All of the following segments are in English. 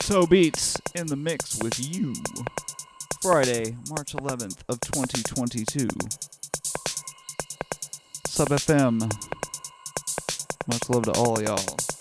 Taupe Beats in the mix with you. Friday, March 11th of 2022. Sub FM. Much love to all y'all.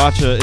Sriracha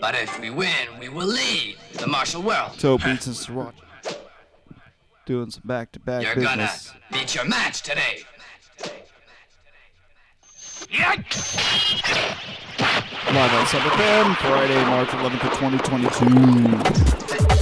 But if we win, we will lead the martial world. So Beats and Sriracha doing some back-to-back You're business. gonna beat your match today. Live on Sub FM, Friday, March 11th of 2022.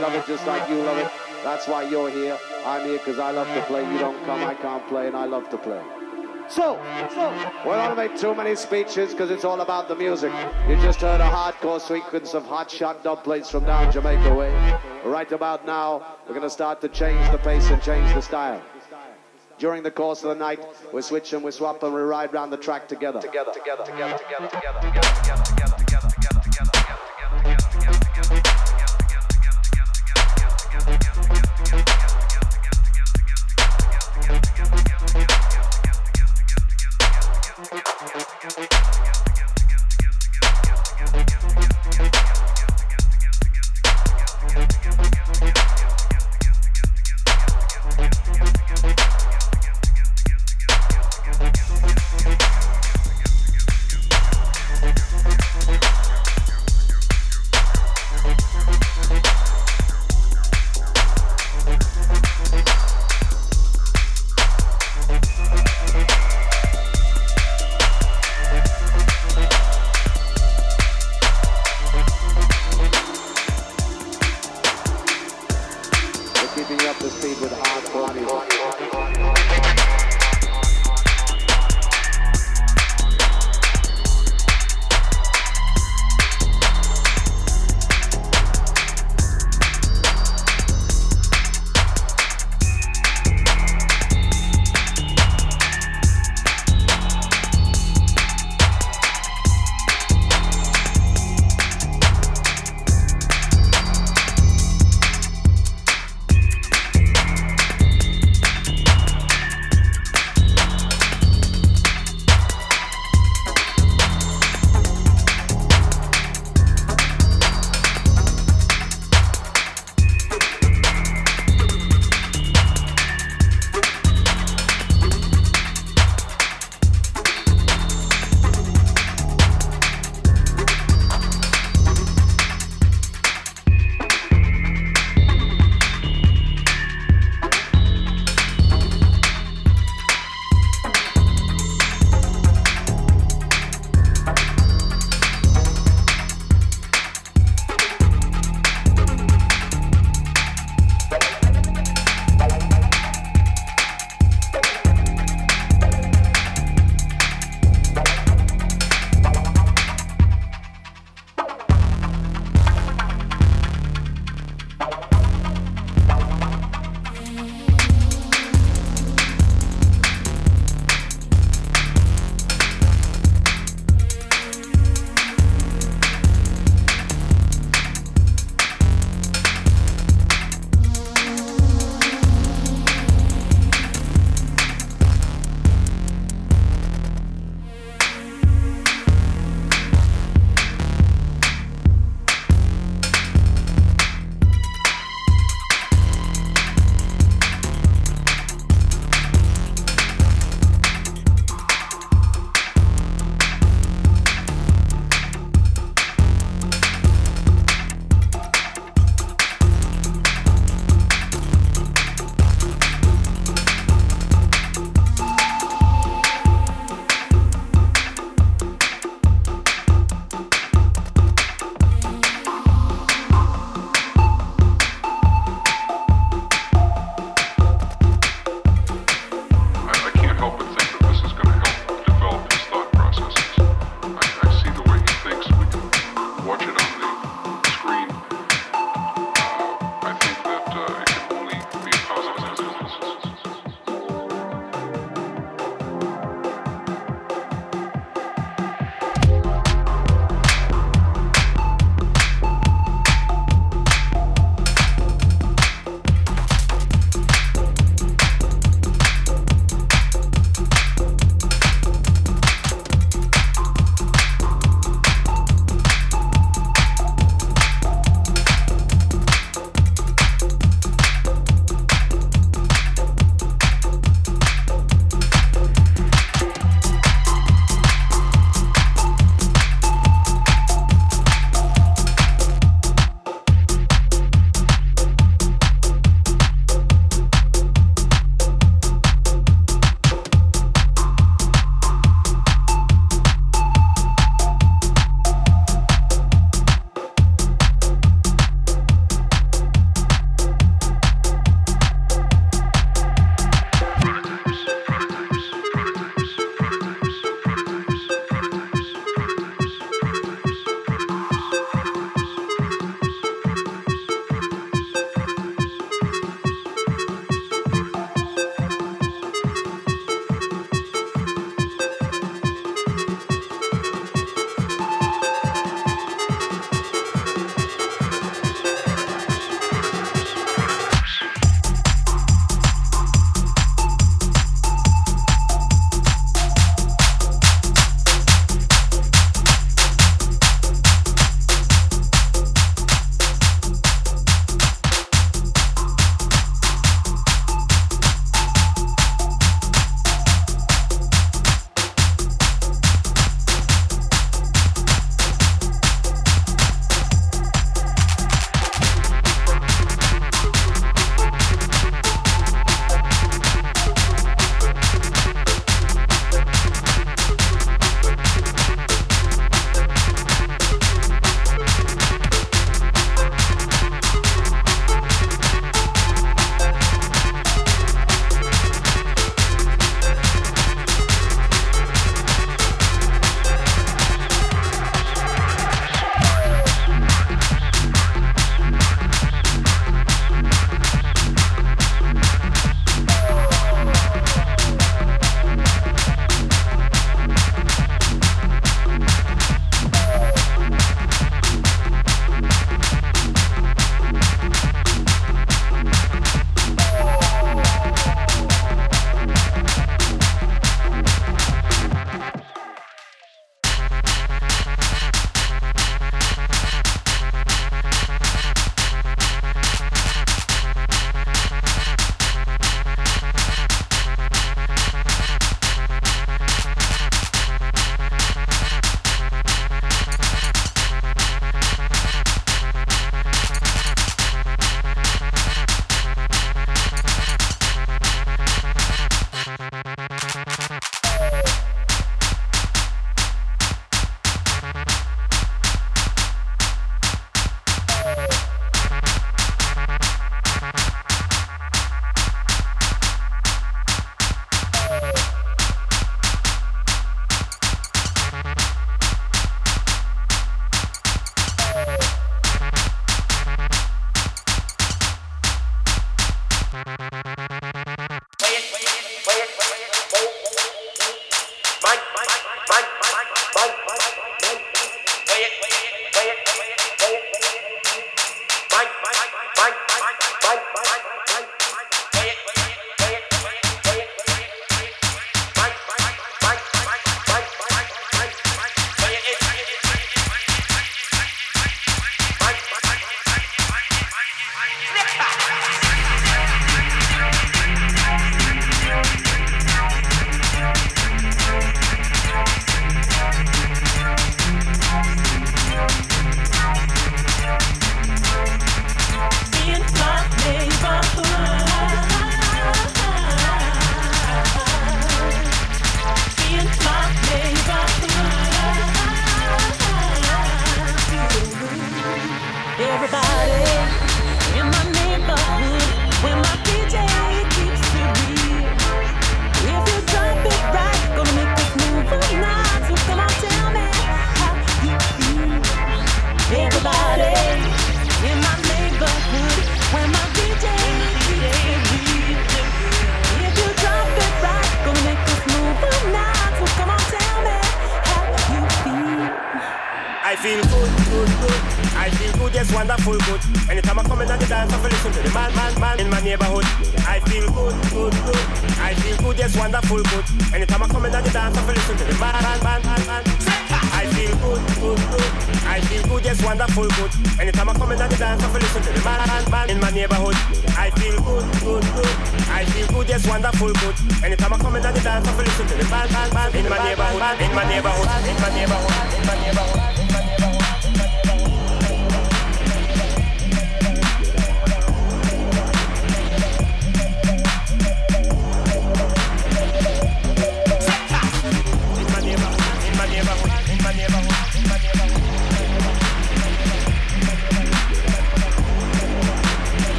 love it just like you love it. That's why you're here. I'm here because I love to play. You don't come, I can't play, and I love to play. So, so, we don't make too many speeches because it's all about the music. You just heard a hardcore sequence of hot shot dub plates from down Jamaica way. Right about now, we're going to start to change the pace and change the style. During the course of the night, we switch and we swap and we ride around the track together. Together, together, together, together, together, together, together.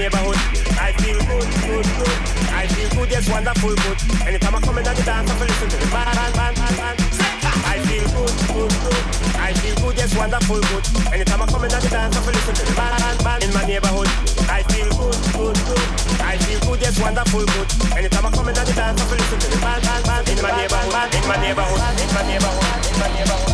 neighborhood. I feel good, good, good. I feel good, yes, wonderful, good. Anytime I come in at the dance, I feel listen to the band, band, band, band. I feel good, good, good. I feel good, yes, wonderful, good. Anytime I come in at the dance, I feel listen to the band, band, in my neighborhood. I feel good, good, good. I feel good, yes, wonderful, good. Anytime I come in at the dance, I feel listen to the band, band, band, in my neighborhood, in my neighborhood, in my neighborhood, in my neighborhood.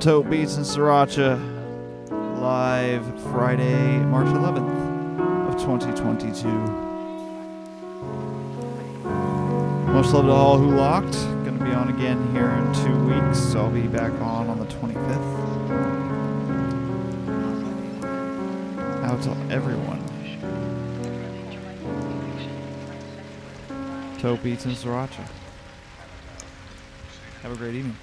Taupe Beats and Sriracha live Friday, March 11th of 2022. Much love to all who locked. Gonna be on again here in two weeks, so I'll be back on on the 25th. Out to everyone. Taupe Beats and Sriracha. Have a great evening.